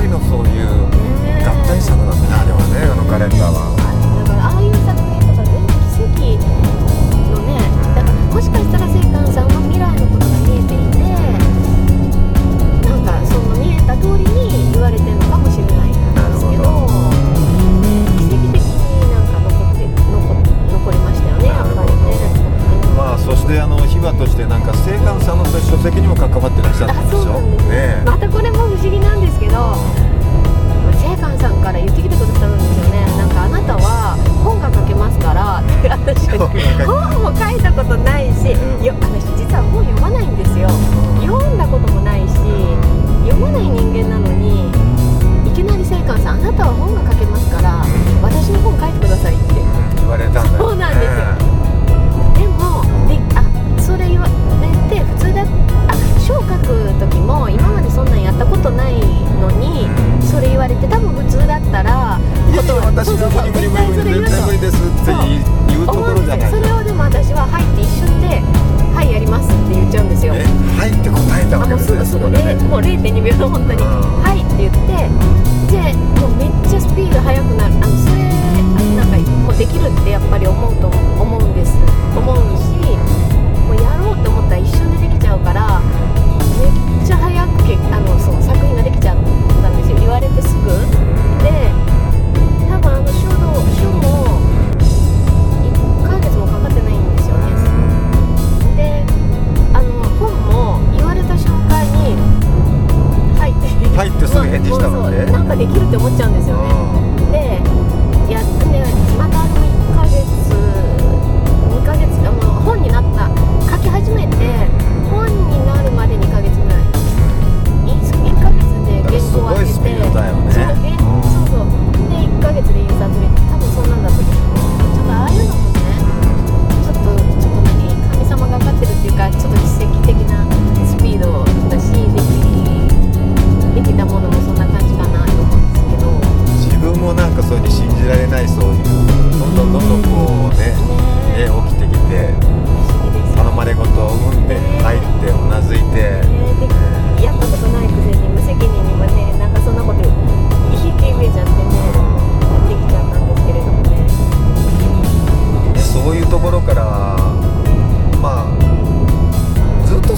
人のそういう合体したのだねあれはねあのカレンダーは。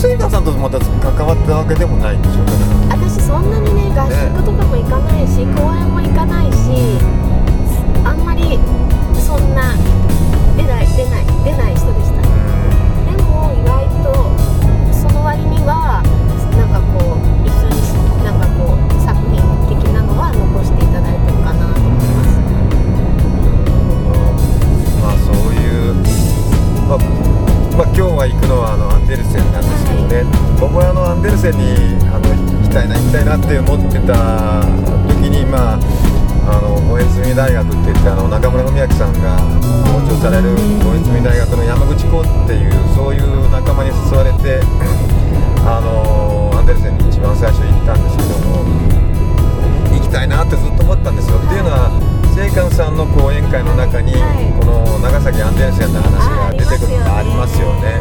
ずっと聖火さんとまた関わったわけでもないんでしょうか私そんなにね合宿とかも行かないし、公園も行かないしあんまりそんな出ない出ない出ない人でした。でも意外とその割にはなんかこう一緒になんかこう作品的なのは残していただいてるかなと思います。まあそういう、まあ、まあ今日は行くのはあのアンデルセンなんですけどね、僕はあのアンデルセンにあの行きたいな行きたいなって思ってた時にまああの萌え積大学って言ってあの中村文明さんが校長される萌え積大学の山口校っていうそういう仲間に誘われてあのアンデルセンに一番最初行ったんですけども行きたいなってずっと思ったんですよ。っていうのは聖寛さんの講演会の中に、はい。この長崎アンデルセンの話が出てくるのがあありりますすよね。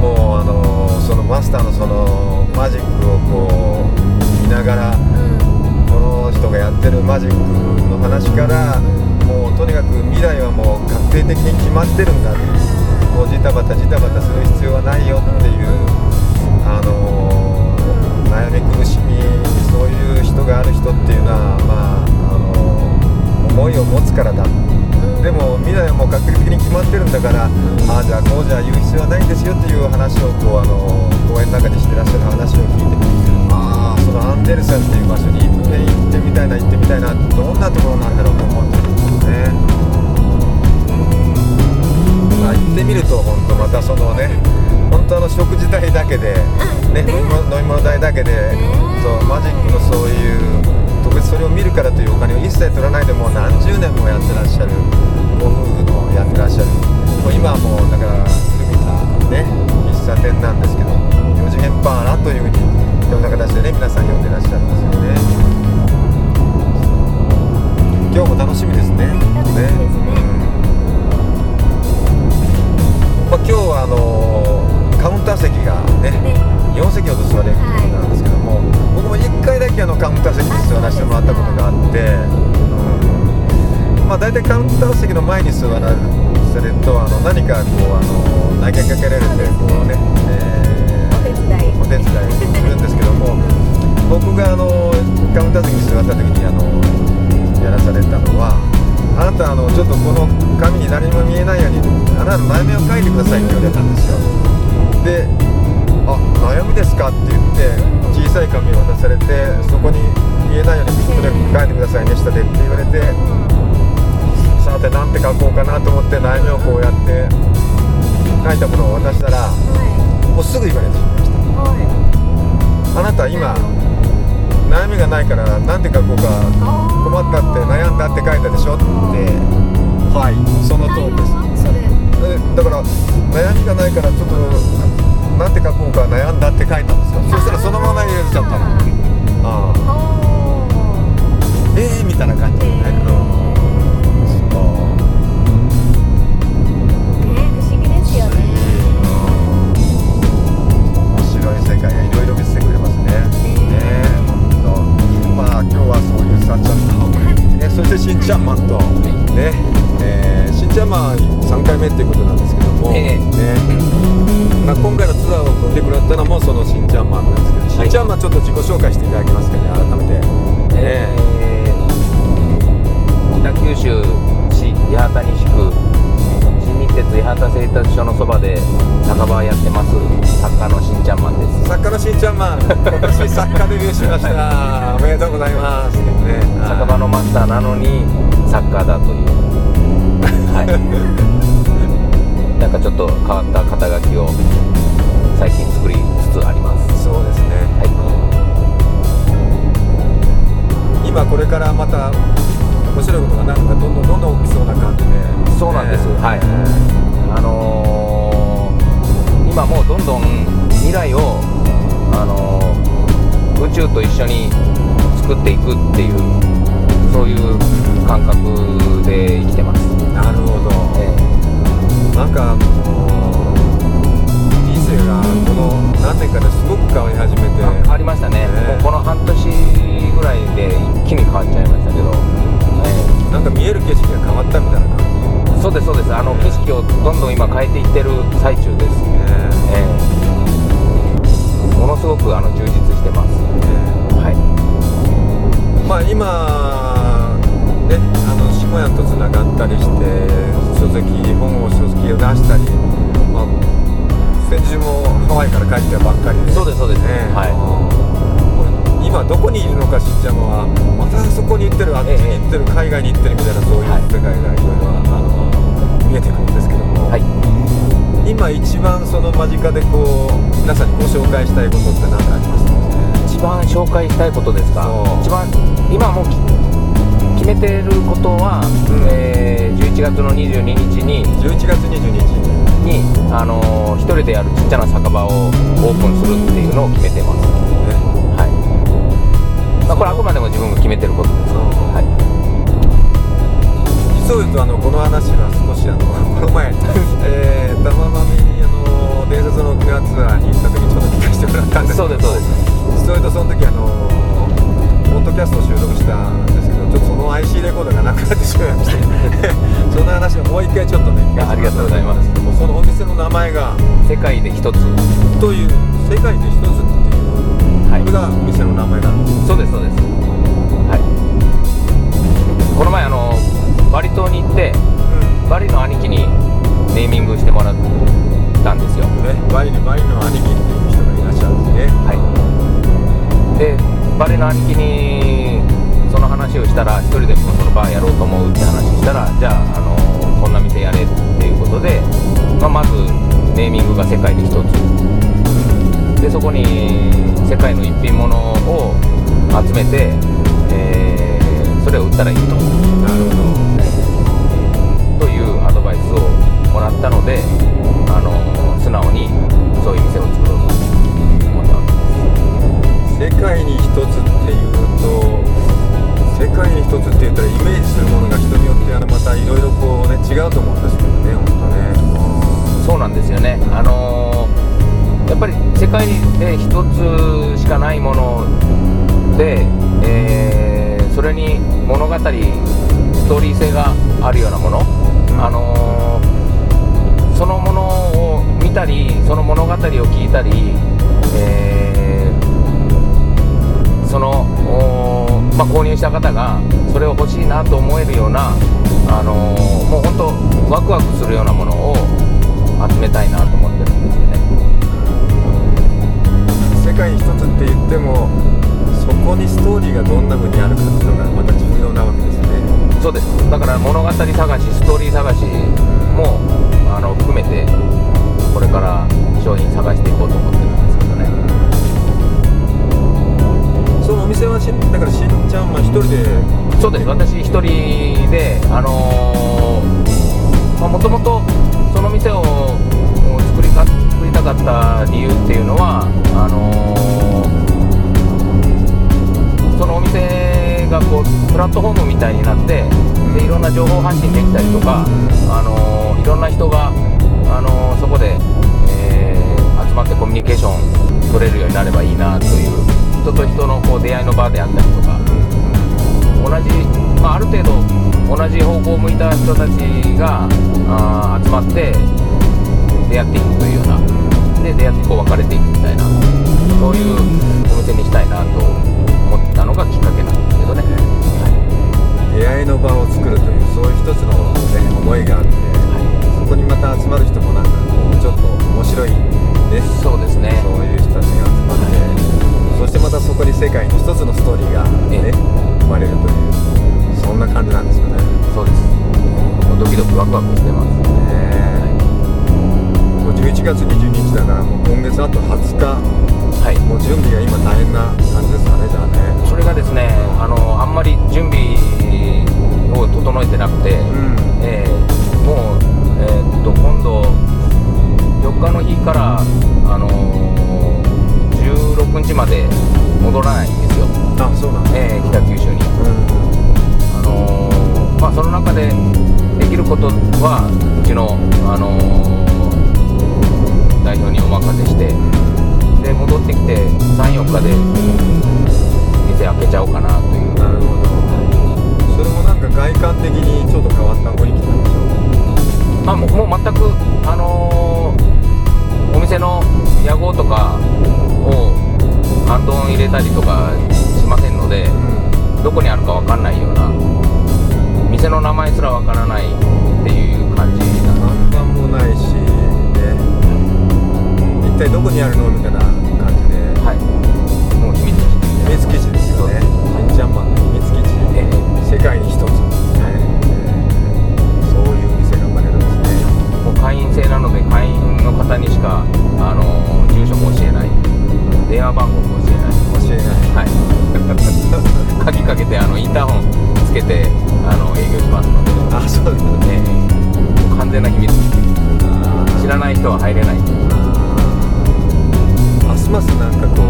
もうあのそのマスターのそのマジックをこう見ながらこの人がやってるマジックの話からもうとにかく未来はもう確定的に決まってるんだもうジタバタジタバタする必要はないよっていうあの悩み苦しみ思いを持つからだ。でも未来はもう確率的に決まってるんだからああじゃあこうじゃ言う必要はないんですよっていう話をこうあの公園の中でしてらっしゃる話を聞いてああそのアンデルセンっていう場所に行ってみたいな行ってみたいなどんなところなんだろうと思うんですよね。まあ、行ってみると本当またそのね本当あの食事代だけで、ね、飲み物代だけで、えー、マジックのそういう別それを見るからというお金を一切取らないでもう何十年もやってらっしゃるご夫婦のやってらっしゃる。もう今はもうだから古びたね喫茶店なんですけど4次元パーラというふうにいろんな形でね皆さん呼んでらっしゃるんですよね。今日も楽しみですね。ねうんまあ、今日はあのカウンター席がね。4席ほど座れるとい。うことなんですけども、僕も1回だけあのカウンター席に座らせてもらったことがあって、うん。まあ、大体カウンター席の前に座られるとあの何かこうあの投げかけられてこうね、えお手伝い。ーお手伝いするんですけども僕があのカウンター席に座った時にあのやらされたのはあなたあのちょっとこの紙に何も見えないようにあなたの内面を書いてくださいって言われたんですよ。で「あ悩みですか?」って言って小さい紙を渡されてそこに見えないようにとにかく書いてくださいね下でって言われてさてなんて書こうかなと思って悩みをこうやって書いたものを渡したらもうすぐ言われてしまいました。あなた今悩みがないからなんて書こうか困ったって悩んだって書いたでしょ？ってはいその通りです。だから悩みがないからちょっとなんて書こうか悩んだって書いたんですよ。そしたらそのまま入れちゃったのああ。おええー、みたいな感じでね、うんそう。ーね。不思議ですよね。面白い世界がいろいろ見せてくれますね。ね本当。まあ今日はそういうさっちゃんと、ね、そしてしんちゃんマンと、ね、えー、しんちゃんマン3回目っていうことなん。ですけども、ええね、まあ今回のツアーを組んでくれたのもそのしんちゃんマンなんですけど、しんちゃんマンちょっと自己紹介していただけますかね、改めて。えー北九州市八幡西区新日鉄八幡製鉄所のそばで酒場をやってます作家のしんちゃんマンです作家のしんちゃんマン、今年作家デビューしました。おめでとうございます。ね、酒場のマスターなのに作家だという はいなんかちょっと変わった肩書きを最近作りつつあります。の半年ぐらいで一気に変わっちゃいましたけど、えなんか見える景色が変わったみたいな感えそうですそうです。あの景色をどんどん今変えていってる最中です、ええものすごくあの充実してます。はい。まあ今ねあの下屋とつながったりして書籍本を書籍を出したり、まあ、先週もハワイから帰ったばっかりで。そうですそうです。ねはい。うん今どこにいるのかしんちゃんはまたあそこに行ってるあっちに行ってる海外に行ってるみたいなそういうはい世界がいろいろあの見えてくるんですけども、はい。今一番その間近でこう皆さんにご紹介したいことって何かありますか？一番紹介したいことですか？一番今も決めてることは、うん。えー11月の22日に11月22日。に、に、あのー一人でやるちっちゃな酒場をオープンするっていうのを決めてますまあ、これあくまでも自分が決めてることです。はい。実を言うとあのこの話は少しあのこの前、えー、玉まみにあの伝説の沖縄ツアーに行った時にちょっと聞かせてもらったんですそうですそうです。それとその時あのポッドキャストを収録したんですけどちょっとその IC レコードがなくなってしまいまして。その話をもう一回ちょっとねありがとうございます。もうそのお店の名前が世界で一つ。という世界で一つがお店の名前なんですそうですそうです。はい。この前あのバリ島に行ってバリの兄貴にネーミングしてもらったんですよ。ねワインワインの兄貴っていう人がいらっしゃるんですね。はい。でバレの兄貴にその話をしたら一人でもそのバーやろうと思うって話したらじゃあ、あのこんな店やれっていうことで、まあ、まずネーミングが世界で一つ。でそこに世界の一品物を集めて、えーそれを売ったらいいと。なるほというアドバイスをもらったのその物語を聞いたり、えーその、まあ、購入した方がそれを欲しいなと思えるような、あのーもう本当ワクワクするようなものを集めたいなと思ってるんですよね。世界に一つって言ってもそこにストーリーがどんな風にあるかっていうのがまた重要なわけですねそうですだから物語探しストーリー探しもあの含めてこれから商品探していこうと思ってるんですけどね。そのお店はしだからしんちゃんま一人でそうです。私一人であの人と人のこう出会いの場であったりとか同じ、まあ、ある程度同じ方向を向いた人たちがあー集まって出会っていくというようなで出会ってこう別れていくみたいなそういうお店にしたいなと思ったのがきっかけなんですけどね。出会いの場を作るというそういう一つの、ね、思いがあってそこにまた集まる人もなんかこうちょっと面白いね。そうですね。そういう人たちが集まってそしてまたそこに世界に一つのストーリーがねえ。え生まれるというそんな感じなんですよね。そうです。ドキドキワクワクしてますねことはうちの、あのー代表にお任せしてで戻ってきて34日で店開けちゃおうかなという。なるほど。それもなんか外観的にちょっと変わった雰囲気なんでしょうあもうもう全く、あのーお店の屋号とかをハンドン入れたりとかしませんのでどこにあるかわかんないような店の名前すらわからないらない人は入れない。ますますなんかこ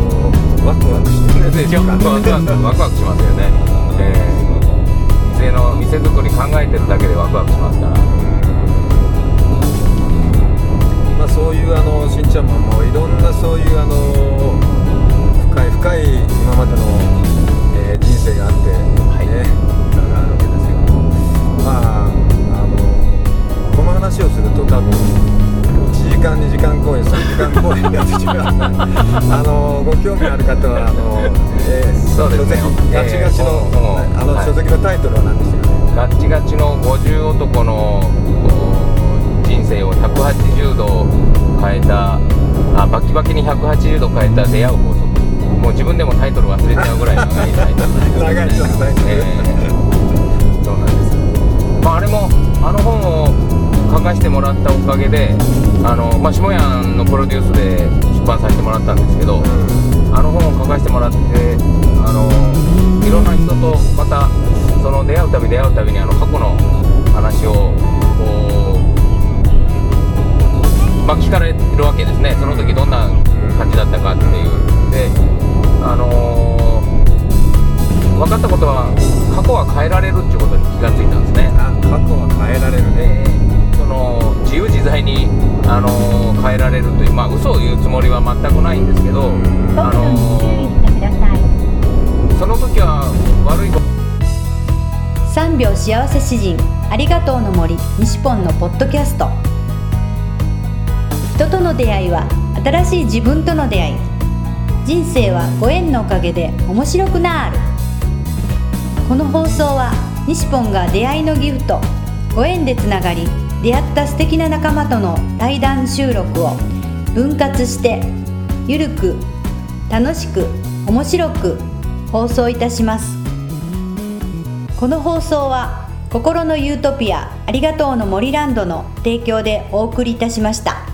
うワクワクしてるでしょワクワクしますよね、ええ店の店作り考えてるだけでワクワクしますから。まあそういうあのしんちゃんマンもいろんなそういうあの深い深い今までの、えー人生があって、はい。ね裏があるわけですけどもまああのこの話をすると多分1時間2時間公演3時間公演。になってしまうあのご興味ある方はあの、えーそうですね。ガチガチの、えーあのはい。書籍のタイトルは何でしたかねガッチガチの50男の人生を180度変えたあバキバキに180度変えた出会う法則。もう自分でもタイトル忘れちゃうぐらい長いタイトル。ですね長いちょっとタイトル。ええそうなんです、まあ、あれもあの本を書かせてもらったおかげであの、まあ、下屋のプロデュースで出版させてもらったんですけど、あの本を書かせてもらってあのいろんな人とまたその出会うたび出会うたびにあの過去の話をこう、まあ、聞かれるわけですね。その時どんな感じだったかっていう。であの分かったことは過去は変えられるっていうことに気がついたんですね。あ過去は変えられるねの自由自在に、あの変えられるというまあ嘘を言うつもりは全くないんですけど、あのしてください。その時は悪いこと。3秒幸せ詩人ありがとうの森西ポンのポッドキャスト。人との出会いは新しい自分との出会い。人生はご縁のおかげで面白くなる。この放送は西ポンが出会いのギフトご縁でつながり出会った素敵な仲間との対談収録を分割してゆるく楽しく面白く放送いたしますこの放送は心のユートピアありがとうの森ランドの提供でお送りいたしました。